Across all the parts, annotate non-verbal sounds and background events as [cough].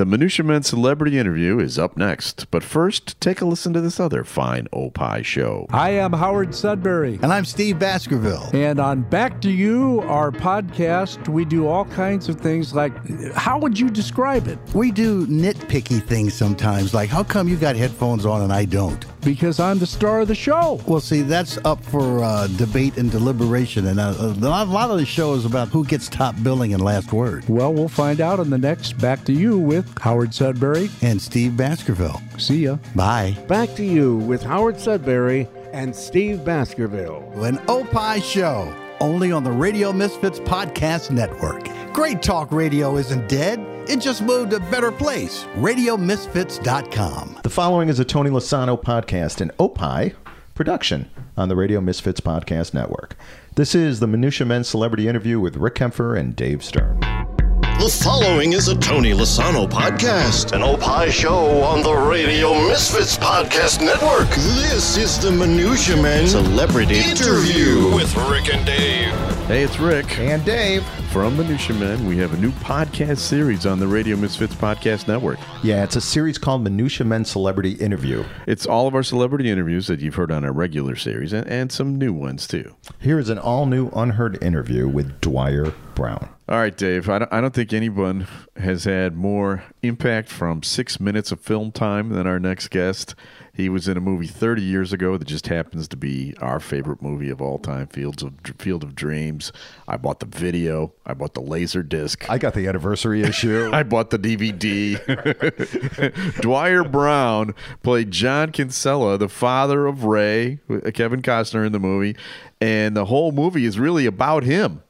The Minutia Men celebrity interview is up next, but first, take a listen to this other fine Opie show. I am Howard Sudbury. And I'm Steve Baskerville. And on Back to You, our podcast, we do all kinds of things like how would you describe it? We do nitpicky things sometimes, like how come you got headphones on and I don't? Because I'm the star of the show. Well, see, that's up for uh, debate and deliberation. And uh, a lot of the show is about who gets top billing and last word. Well, we'll find out on the next Back to You with Howard Sudbury and Steve Baskerville. See ya. Bye. Back to You with Howard Sudbury and Steve Baskerville. An Opie show, only on the Radio Misfits Podcast Network. Great Talk Radio isn't dead. It just moved to a better place. RadioMisfits.com. The following is a Tony Lasano podcast, an Opie production on the Radio Misfits Podcast Network. This is the Minutia Men celebrity interview with Rick Kaempfer and Dave Stern. The following is a Tony Lasano podcast, an Opie show on the Radio Misfits Podcast Network. This is the Minutia Men Celebrity Interview with Rick and Dave. Hey, it's Rick. And Dave. From Minutia Men, we have a new podcast series on the Radio Misfits Podcast Network. Yeah, it's a series called Minutia Men Celebrity Interview. It's all of our celebrity interviews that you've heard on our regular series and, and some new ones, too. Here is an all new unheard interview with Dwier Brown. All right, Dave. I don't, I don't think anyone has had more impact from six minutes of film time than our next guest. He was in a movie 30 years ago that just happens to be our favorite movie of all time, Fields of Field of Dreams. I bought the video. I bought the laser disc. I got the anniversary issue. [laughs] I bought the DVD. [laughs] Dwier Brown played John Kinsella, the father of Ray, Kevin Costner in the movie, and the whole movie is really about him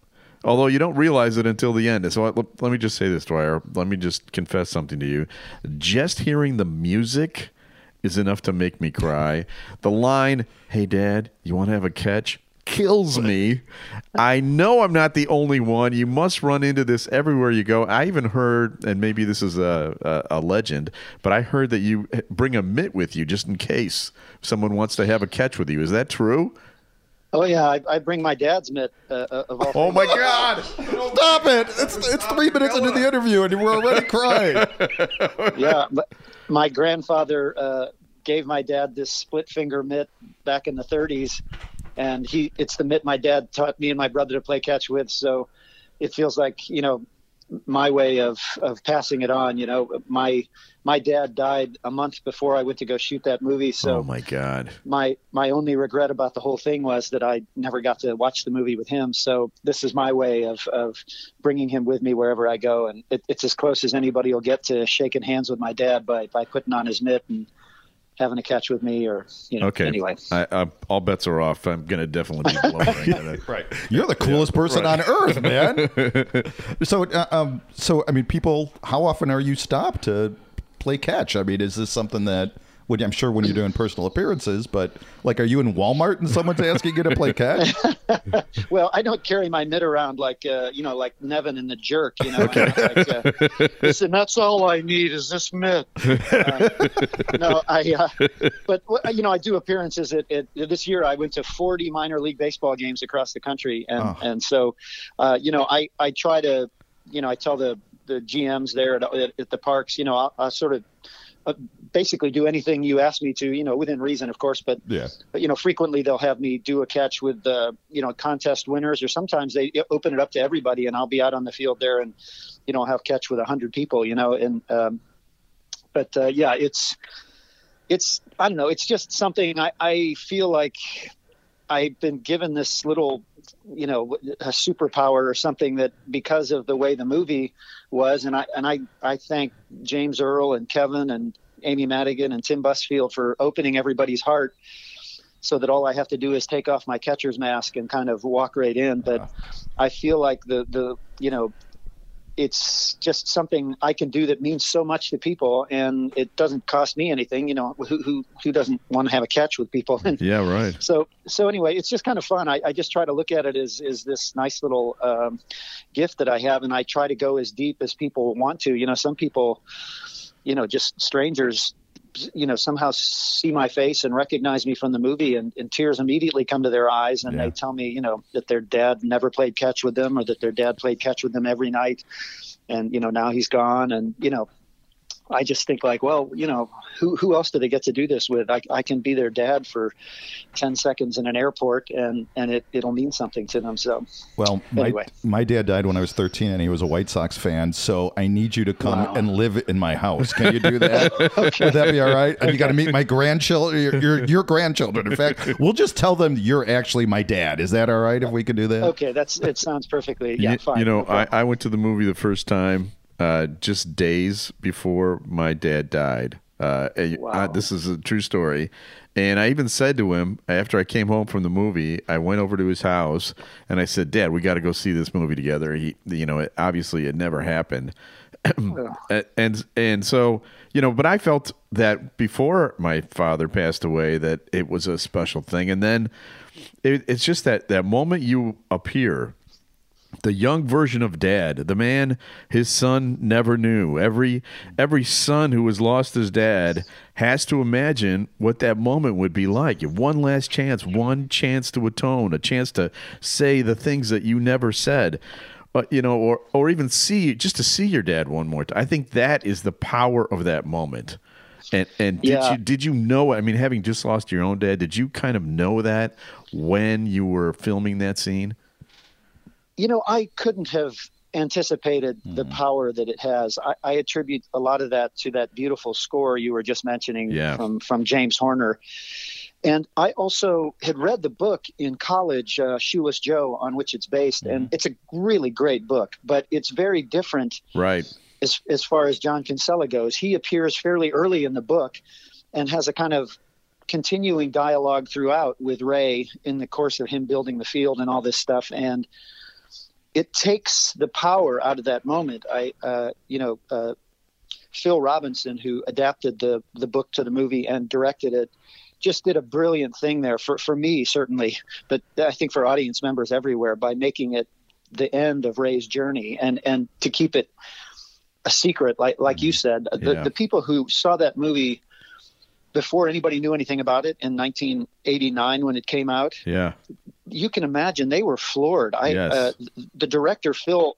although you don't realize it until the end. So uh, let, let me just say this, Dwier. Let me just confess something to you. Just hearing the music is enough to make me cry. The line, "Hey, Dad, you want to have a catch?" kills me. I know I'm not the only one. You must run into this everywhere you go. I even heard, and maybe this is a, a, a, legend, but I heard that you eh, bring a mitt with you just in case someone wants to have a catch with you. Is that true? Oh yeah, I, I, bring my dad's mitt. Uh, uh of all oh my God! Stop it! It's it's three minutes into the interview and we're already crying. [laughs] yeah, but my grandfather uh, gave my dad this split finger mitt back in the 30s, and he it's the mitt my dad taught me and my brother to play catch with. So it feels like you know my way of of passing it on. You know, my my dad died a month before I went to go shoot that movie. So oh my god, my my only regret about the whole thing was that I never got to watch the movie with him. So this is my way of of bringing him with me wherever I go, and it, it's as close as anybody will get to shaking hands with my dad by by putting on his mitt and having a catch with me or you know okay. anyway. I, I, all bets are off. I'm gonna definitely be blowing right [laughs] you're the coolest yeah, person right. on earth [laughs] man. So uh, um so i mean people how often are you stopped to play catch? I mean is this something that when I'm sure when you're doing personal appearances, but like, are you in Walmart and someone's asking you to play catch? [laughs] well, I don't carry my mitt around like uh, you know, like Navin and the Jerk. You know, okay. like, uh, listen, that's all I need is this mitt. Uh, no, I. Uh, but you know, I do appearances at, at, this year. I went to 40 minor league baseball games across the country, and oh. and so, uh, you know, I I try to, you know, I tell the the GMs there at, at the parks, you know, I, I sort of uh, basically do anything you ask me to, you know, within reason, of course. But, yeah. but you know, frequently they'll have me do a catch with, uh, you know, contest winners, or sometimes they open it up to everybody, and I'll be out on the field there, and you know, have catch with a hundred people, you know, and um, but uh, yeah, it's it's I don't know, it's just something I, I feel like I've been given this little, you know, a superpower or something that because of the way the movie was, and I and I I thank James Earl and Kevin and Amy Madigan and Tim Busfield for opening everybody's heart, so that all I have to do is take off my catcher's mask and kind of walk right in. But. I feel like the the you know it's just something I can do that means so much to people, and it doesn't cost me anything. You know, who who, who doesn't want to have a catch with people? [laughs] yeah, right. So so anyway, it's just kind of fun. I, I just try to look at it as is this nice little um, gift that I have, and I try to go as deep as people want to. You know, some people, you know, just strangers you know somehow see my face and recognize me from the movie and, and tears immediately come to their eyes and yeah. they tell me you know that their dad never played catch with them or that their dad played catch with them every night and you know now he's gone and you know I just think like, well, you know, who who else do they get to do this with? I, I can be their dad for ten seconds in an airport, and and it it'll mean something to them. So, well, my anyway. my dad died when I was 13, and he was a White Sox fan. So I need you to come Wow. and live in my house. Can you do that? [laughs] Would that be all right? And you got to meet my grandchildren, your, your your grandchildren. In fact, [laughs] we'll just tell them you're actually my dad. Is that all right if we can do that? okay, that's it. Sounds perfectly. Yeah, you, fine. you know, no problem. I, I went to the movie the first time uh, just days before my dad died. Uh, Wow. uh, this is a true story. And I even said to him after I came home from the movie, I went over to his house and I said, "Dad, we got to go see this movie together." He, you know, it, obviously it never happened. [clears throat] and and and so you know but i felt that before my father passed away that it was a special thing and then it, it's just that that moment you appear the young version of dad the man his son never knew. Every every son who has lost his dad has to imagine what that moment would be like. One last chance one chance to atone a chance to say the things that you never said. Uh, you know or or even see just to see your dad one more time i think that is the power of that moment. And and did Yeah. you did you know i mean having just lost your own dad did you kind of know that when you were filming that scene you know, I couldn't have anticipated the Mm-hmm. power that it has. I, I attribute a lot of that to that beautiful score you were just mentioning Yeah. from from James Horner. And I also had read the book in college, uh, Shoeless Joe, on which it's based, and Mm-hmm. it's a really great book, but it's very different right as as far as John Kinsella goes. He appears fairly early in the book and has a kind of continuing dialogue throughout with Ray in the course of him building the field and all this stuff and it takes the power out of that moment. I uh, you know uh, Phil Robinson who adapted the the book to the movie and directed it just did a brilliant thing there for for me certainly but I think for audience members everywhere by making it the end of Ray's journey and and to keep it a secret like like you said the, Yeah. the people who saw that movie before anybody knew anything about it in 1989 when it came out yeah you can imagine they were floored i Yes. uh, the director phil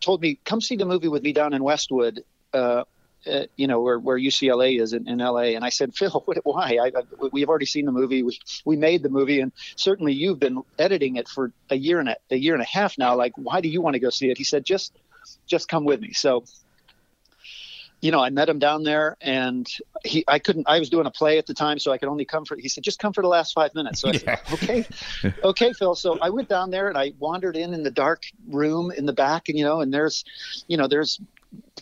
told me come see the movie with me down in westwood uh, uh, you know where, where UCLA is in, in LA, and I said, Phil, [laughs] what, why? I, I, we've already seen the movie. We, we made the movie, and certainly you've been editing it for a year and a, a year and a half now. Like, why do you want to go see it? He said, just just come with me. So you know, I met him down there, and he, I couldn't. I was doing a play at the time, so I could only come for. He said, "Just come for the last five minutes." So I said, "Okay, [laughs] okay, Phil." So I went down there and I wandered in in the dark room in the back, and you know, and there's, you know, there's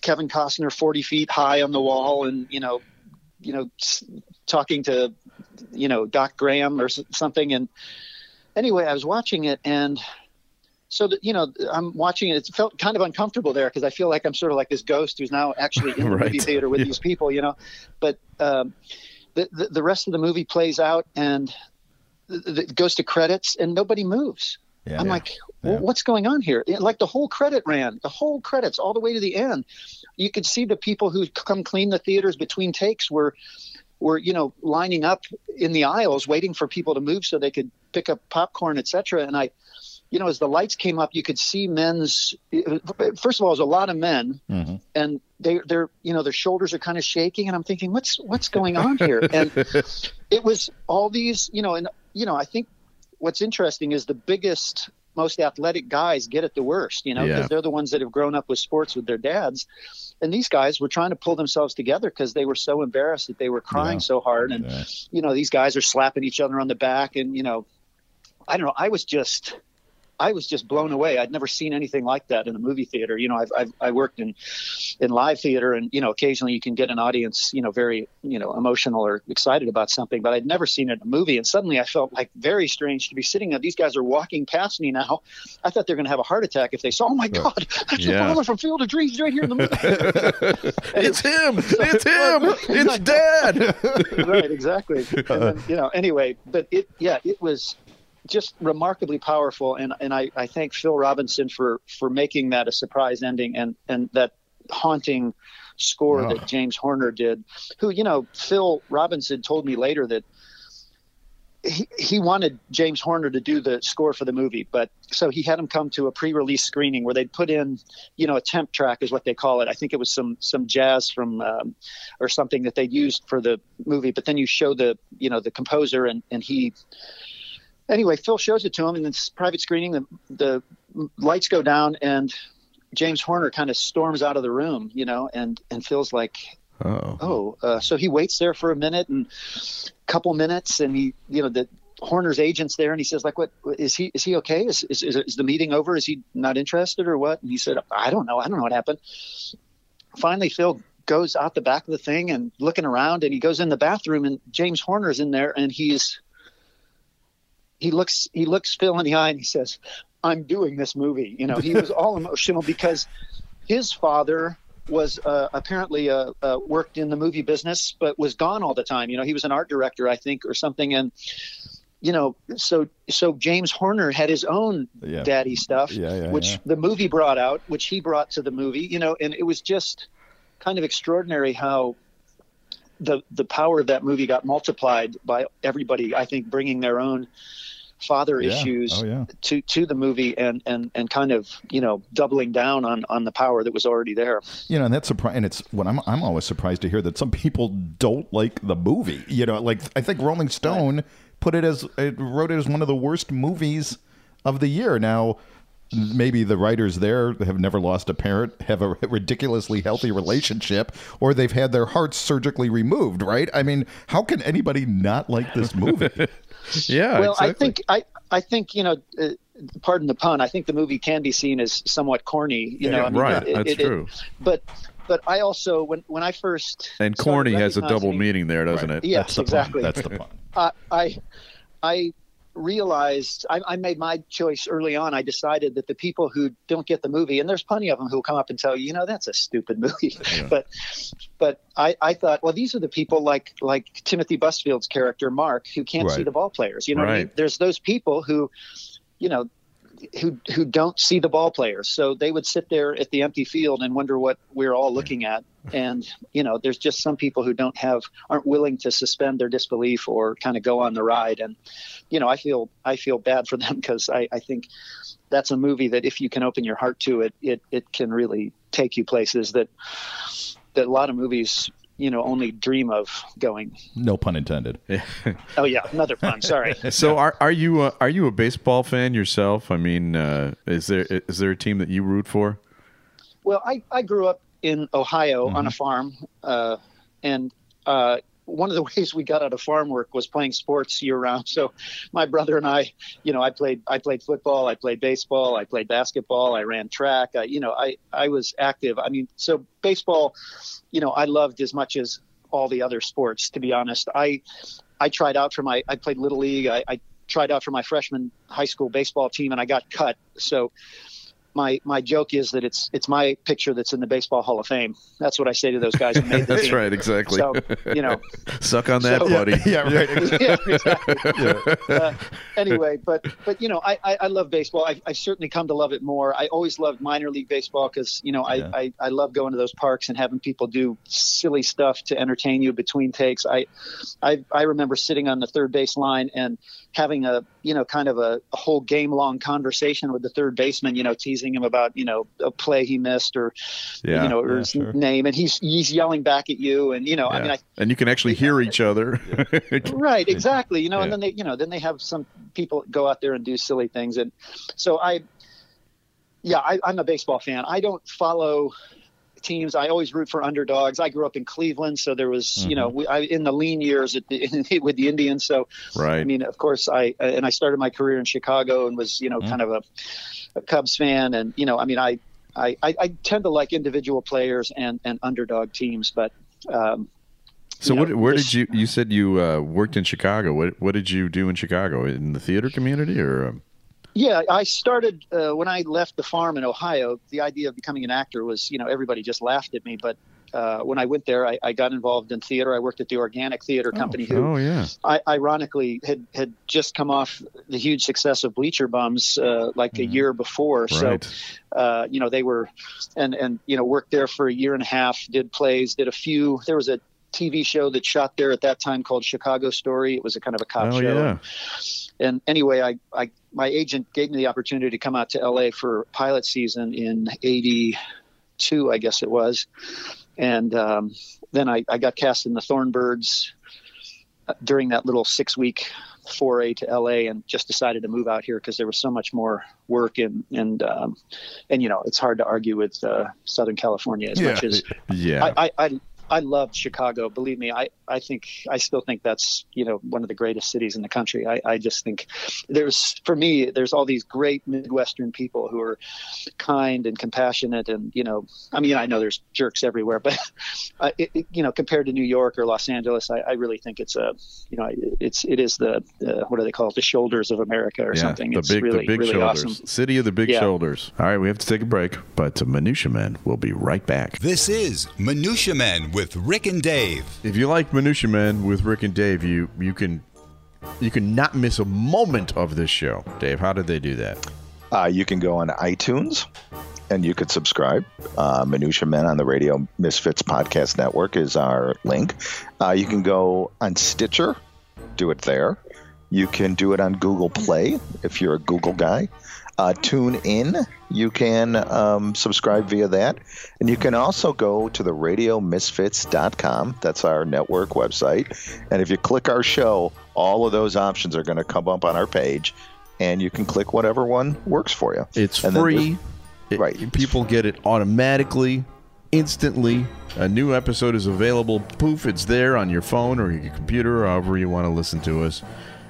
Kevin Costner forty feet high on the wall, and you know, you know, talking to, you know, Doc Graham or something, and anyway, I was watching it, and so that you know i'm watching it it felt kind of uncomfortable there because i feel like i'm sort of like this ghost who's now actually in [laughs] the Right. movie theater with Yeah. these people you know but um, the, the the rest of the movie plays out and it goes to credits and nobody moves Yeah. i'm Yeah. like well, what's going on here like the whole credit ran the whole credits all the way to the end you could see the people who come clean the theaters between takes were were you know lining up in the aisles waiting for people to move so they could pick up popcorn etc and i you know as the lights came up you could see men's first of all there's a lot of men Mhm. and they they're you know their shoulders are kind of shaking and i'm thinking what's what's going on here and it was all these you know and you know i think what's interesting is the biggest most athletic guys get it the worst you know because Yeah. they're the ones that have grown up with sports with their dads and these guys were trying to pull themselves together because they were so embarrassed that they were crying Yeah. so hard and Yeah. you know these guys are slapping each other on the back and you know i don't know i was just I was just blown away. I'd never seen anything like that in a movie theater. You know, I've, I've I worked in in live theater, and you know, occasionally you can get an audience, you know, very you know emotional or excited about something, but I'd never seen it in a movie. And suddenly, I felt like very strange to be sitting there. These guys are walking past me now. I thought they're going to have a heart attack if they saw. Oh my God, [laughs] that's Yeah. the father from Field of Dreams right here in the movie. [laughs] it's [laughs] him it's him it's dad right, exactly. And then, you know, anyway, but it, yeah, it was just remarkably powerful, and and I, I thank Phil Robinson for for making that a surprise ending and and that haunting score Oh. that James Horner did. Who, you know, Phil Robinson told me later that he, he wanted James Horner to do the score for the movie, but so he had him come to a pre-release screening where they'd put in, you know, a temp track is what they call it. I think it was some some jazz from um, or something that they used for the movie. But then you show the you know the composer and and he. Anyway, Phil shows it to him in this private screening. The, the lights go down and James Horner kind of storms out of the room, you know, and and Phil's like, Oh. oh, uh, so he waits there for a minute and a couple minutes, and he, you know, the Horner's agent's there, and he says, like, what is he? Is he okay? Is, is is is the meeting over? Is he not interested or what? And he said, I don't know. I don't know what happened. Finally, Phil goes out the back of the thing and looking around, and he goes in the bathroom, and James Horner's in there, and he's he looks he looks Phil in the eye, and he says, "I'm doing this movie." You know, he was [laughs] all emotional because his father was uh, apparently uh, uh, worked in the movie business, but was gone all the time. You know, he was an art director, I think, or something. And you know, so so James Horner had his own Yeah. daddy stuff, Yeah, yeah, which the movie brought out, which he brought to the movie. You know, and it was just kind of extraordinary how the the power of that movie got multiplied by everybody. I think bringing their own father Yeah. issues Oh, yeah. to to the movie and and and kind of you know doubling down on on the power that was already there. You know, and that's surprising. And it's what I'm I'm always surprised to hear that some people don't like the movie. You know, like I think Rolling Stone put it as it wrote it as one of the worst movies of the year. Now, maybe the writers there have never lost a parent, have a ridiculously healthy relationship, or they've had their hearts surgically removed. Right? I mean, how can anybody not like this movie? [laughs] Yeah. well, I think I I think you know. Uh, Pardon the pun. I think the movie can be seen as somewhat corny. You know, Yeah, I mean, right, it- that's it- it- true. but but I also when when I first And corny has a double meaning there, doesn't it? Yes, That's exactly. That's the pun. uh, [laughs] I I realized I, I made my choice early on. I decided that the people who don't get the movie, and there's plenty of them who will come up and tell you, you know, that's a stupid movie. [laughs] but but I, I thought, well, these are the people like like Timothy Busfield's character Mark who can't see the ball players. You know, what I mean? There's those people who, you know. Who who don't see the ball players, so they would sit there at the empty field and wonder what we're all looking at. And you know, there's just some people who don't have aren't willing to suspend their disbelief or kind of go on the ride. And you know, I feel I feel bad for them [laughs] because I, I think that's a movie that if you can open your heart to it, it it can really take you places that that a lot of movies you know only dream of going. No pun intended. [laughs] Oh yeah, another pun. Sorry. [laughs] So are are you uh, are you a baseball fan yourself? I mean, uh, is there is there a team that you root for? Well, I, I grew up in Ohio on a farm, uh, and uh, one of the [laughs] ways we got out of farm work was playing sports year round. So my brother and I, you know, I played I played football, I played baseball, I played basketball, I ran track. I, you know, I I was active. I mean, so baseball, you know, I loved as much as all the other sports. To be honest, I I tried out for my I played little league. I, I tried out for my freshman high school baseball team, and I got cut. So my my joke is that it's it's my picture that's in the baseball Hall of Fame. That's what I say to those guys who made the [laughs] That's team. right, exactly. So you know, [laughs] Suck on that, So- buddy. yeah, right. [laughs] yeah, exactly. Uh, anyway, but but you know, I, I, I love baseball. I, I've certainly come to love it more. I always loved minor league baseball because you know I, Yeah. I I love going to those parks and having people do silly stuff to entertain you between takes. I I I remember sitting on the third base line and having a you know kind of a, a whole game long conversation with the third baseman. You know, teasing him about you know a play he missed or Yeah, you know or yeah, his sure. name, and he's he's yelling back at you, and you know I mean I and you can actually hear each other. [laughs] right exactly you know and then they you know then they have some people go out there and do silly things and so i yeah I, i'm a baseball fan i don't follow teams i always root for underdogs i grew up in cleveland so there was you know we, I, in the lean years at the, [laughs] with the indians so right. i mean of course i and i started my career in chicago and was you know kind of a, a cubs fan and you know i mean i I, I, tend to like individual players and, and underdog teams, but um, so you what? know, Where did you? You said you uh, worked in Chicago. What What did you do in Chicago? In the theater community, or um, Yeah, I started uh, when I left the farm in Ohio. The idea of becoming an actor was, you know, everybody just laughed at me. But uh, when I went there, I, I got involved in theater. I worked at the Organic Theater Company, who oh yeah, I, ironically had had just come off the huge success of Bleacher Bums uh, like a year before. right. So, uh, you know, they were, and and you know, worked there for a year and a half. Did plays, did a few. There was a TV show that shot there at that time called Chicago Story. It was a kind of a cop Oh show. yeah. And anyway, I, I my agent gave me the opportunity to come out to LA for pilot season in '82, I guess it was, and um, then I, I got cast in the Thorn Birds uh, during that little six week foray to LA and just decided to move out here because there was so much more work and and um, and you know it's hard to argue with uh, Southern California as much as Yeah. I, I, I I loved Chicago. Believe me, I, I think I still think that's you know one of the greatest cities in the country. I, I just think there's for me there's all these great Midwestern people who are kind and compassionate and you know I mean I know there's jerks everywhere, but [laughs] uh, it, it, you know compared to New York or Los Angeles, I, I really think it's a you know it's it is the uh, what do they call it the shoulders of America or yeah, something. The it's big, really the big really shoulders. awesome. City of the big Yeah. shoulders. All right, we have to take a break, but uh, Minutia Men will be right back. This is Minutia Men with Rick and Dave. If you like Minutia Men with Rick and Dave, you you can you can not miss a moment of this show. Dave, how did they do that? Uh, you can go on iTunes and you could subscribe. Uh, Minutia Men on the Radio Misfits Podcast Network is our link. Uh, you can go on Stitcher, do it there. You can do it on Google Play if you're a Google guy. Uh, tune in. You can um, subscribe via that. And you can also go to the radiomisfits.com. That's our network website. And if you click our show, all of those options are going to come up on our page. And you can click whatever one works for you. It's And free. It- Right. people get it automatically, instantly. A new episode is available. Poof, it's there on your phone or your computer, or however you want to listen to us.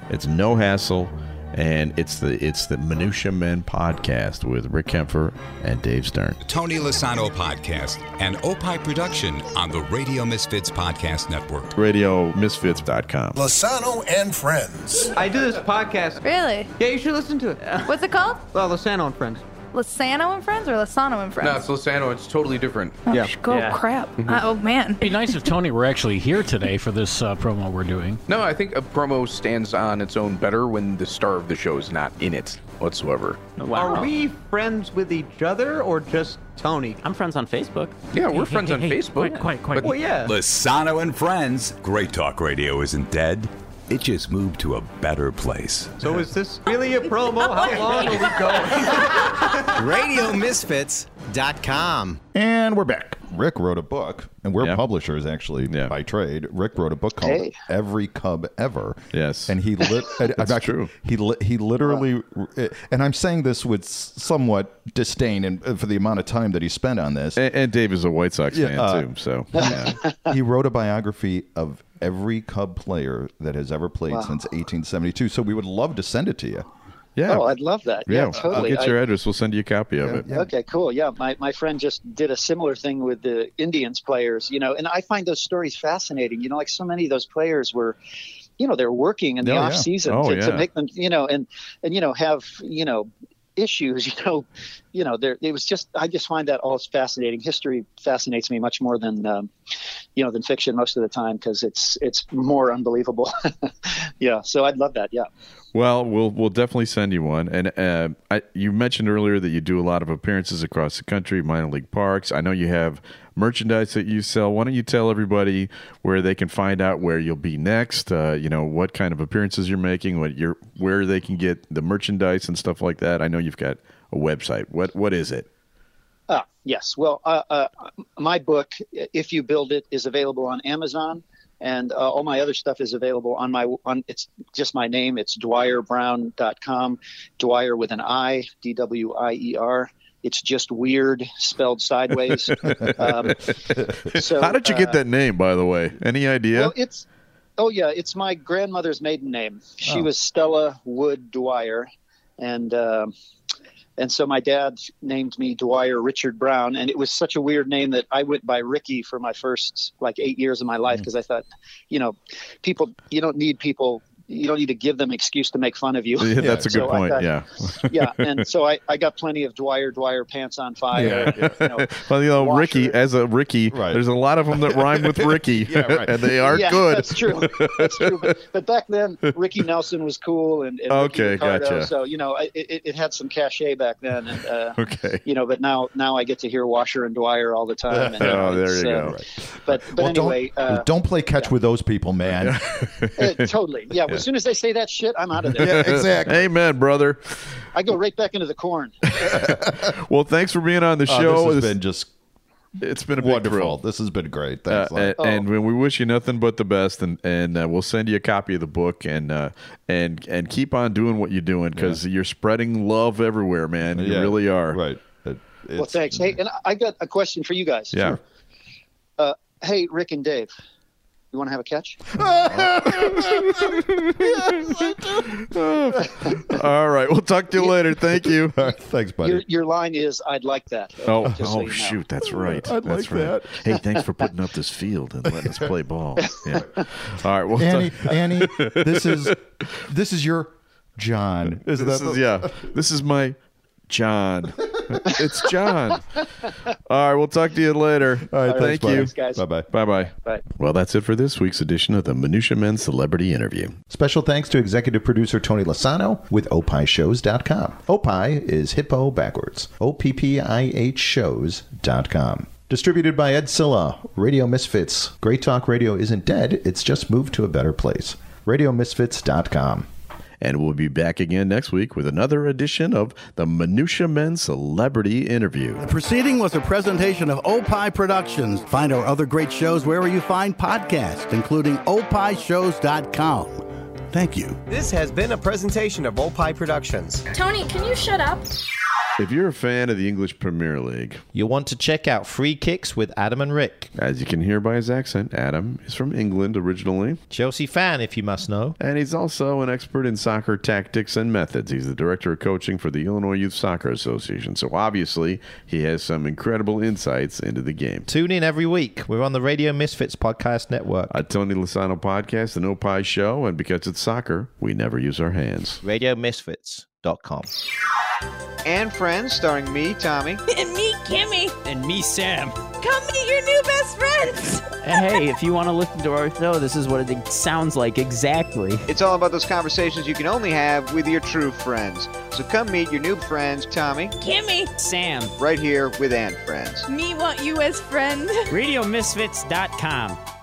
It's no hassle, and it's the it's the Minutia Men podcast with Rick Kaempfer and Dave Stern. Tony Lasano podcast and Opie production on the Radio Misfits Podcast Network. RadioMisfits.com. Lasano and Friends. I do this podcast. Really? Yeah, you should listen to it. What's it called? Well, Lasano and Friends. Lasano and Friends or Lasano and Friends? No, it's Losano. It's totally different. Oh, Yeah. sh- Go crap. Uh, oh man. It'd be nice if Tony were actually here today for this uh, promo we're doing. No, I think a promo stands on its own better when the star of the show is not in it whatsoever. Are we friends with each other or just Tony? I'm friends on Facebook. Yeah, we're friends on Facebook. Quite, quite, quite. Well, yeah. Lasano and Friends. Great Talk Radio isn't dead. It just moved to a better place. So is this really a promo? How long are we going? [laughs] RadioMisfits.com. And we're back. Rick wrote a book, and we're Yeah. publishers actually Yeah. by trade. Rick wrote a book called Hey. "Every Cub Ever." Yes. and he lit. [laughs] That's actually, true. He li- he literally, and I'm saying this with somewhat disdain, and uh, for the amount of time that he spent on this, And, and Dave is a White Sox Yeah, fan uh, too, so yeah. [laughs] he wrote a biography of every Cub player that has ever played since 1872. So we would love to send it to you. Yeah, Oh, I'd love that. Yeah, totally. I'll get your I- address. We'll send you a copy of it. Okay, cool. Yeah, my, my friend just did a similar thing with the Indians players, you know, and I find those stories fascinating. You know, like so many of those players were, you know, they're working in the Oh, yeah. off season Oh, to, yeah. to make them, you know, and and you know have you know issues. [laughs] You know, you know, there it was just I just find that all fascinating. History fascinates me much more than um, you know than fiction most of the time because it's it's more unbelievable. [laughs] yeah, so I'd love that. Yeah. Well, we'll we'll definitely send you one. And uh, I, you mentioned earlier that you do a lot of appearances across the country, minor league parks. I know you have merchandise that you sell. Why don't you tell everybody where they can find out where you'll be next? Uh, you know what kind of appearances you're making, what you're, where they can get the merchandise and stuff like that. I know you've got a website. What what is it? Ah, yes. Well, uh, uh, my book, "If You Build it, is available on Amazon, and uh, all my other stuff is available on my on. It's just my name. It's DwierBrown.com. Dwier with an I, D W I E R. It's just weird, spelled sideways. [laughs] um, so, How did you get uh, that name, by the way? Any idea? Well, it's oh yeah, it's my grandmother's maiden name. She Oh. was Stella Wood Dwier, and um and so my dad named me Dwier Richard Brown, and it was such a weird name that I went by Ricky for my first like eight years of my life because I thought, you know, people you don't need people you don't need to give them excuse to make fun of you. [laughs] Yeah, that's a good So point. thought- yeah. [laughs] yeah, and so I, I got plenty of Dwier Dwier pants on fire. You know, [laughs] well, you know, Ricky, as a Ricky, there's a lot of them that rhyme with Ricky, and they are yeah, good. That's true. That's true. But, but back then, Ricky Nelson was cool, and, and Ricky Okay, Ricardo, gotcha. So you know, it, it, it had some cachet back then, and uh, Okay. you know, but now now I get to hear Washer and Dwier all the time. And, Oh, there it's, you uh, go. But but Well, anyway, don't, uh, don't play catch with those people, man. uh, totally. Yeah. As soon as they say that shit, I'm out of there. [laughs] Amen, brother. I go right back into the corn. [laughs] Well, thanks for being on the Oh, show. this has This- been just it's been a wonderful. thrill. This has been great. Uh, Thanks. Lon. and, and we wish you nothing but the best, and and uh, we'll send you a copy of the book, and uh, and and keep on doing what you're doing because you're spreading love everywhere, man. You Yeah, really are. Right. well, thanks. Hey, and I got a question for you guys. Yeah. Uh, hey, Rick and Dave, you want to have a catch? [laughs] All right. We'll talk to you later. Thank you. [laughs] Thanks, Your, your line is, "I'd like that." Oh, Just so oh you know. shoot, that's right. I'd that's like right. that. Hey, thanks for putting up this field and letting us play ball. [laughs] Yeah. All right. Well, Annie, Annie, this is this is your John. Is this that is the- yeah. This is my John. [laughs] it's John. All right, we'll talk to you later. All right, thank thanks, you. Thanks, guys. Bye-bye. Bye bye. Bye. Well, that's it for this week's edition of the Minutia Men Celebrity Interview. Special thanks to executive producer Tony Lasano with opishows.com. Opie is hippo backwards. O-P-P-I-H shows.com. Distributed by Ed Silla, Radio Misfits. Great Talk Radio isn't dead, it's just moved to a better place. RadioMisfits.com. And we'll be back again next week with another edition of the Minutia Men Celebrity Interview. The proceeding was a presentation of Opie Productions. Find our other great shows wherever you find podcasts, including opishows.com. Thank you. This has been a presentation of Opie Productions. Tony, can you shut up? If you're a fan of the English Premier League, you'll want to check out Free Kicks with Adam and Rick. As you can hear by his accent, Adam is from England originally. Chelsea fan, if you must know. And he's also an expert in soccer tactics and methods. He's the director of coaching for the Illinois Youth Soccer Association. So obviously, he has some incredible insights into the game. Tune in every week. We're on the Radio Misfits Podcast Network. A Tony Lasano podcast, the No Pie show, and because it's soccer, we never use our hands. RadioMisfits.com. And Friends, starring me, Tommy. [laughs] And me, Kimmy. And me, Sam. Come meet your new best friends. [laughs] Hey, if you want to listen to our show, this is what it sounds like exactly. It's all about those conversations you can only have with your true friends. So come meet your new friends, Tommy. Kimmy. Sam. Right here with And Friends. Me want you as friend. [laughs] RadioMisfits.com.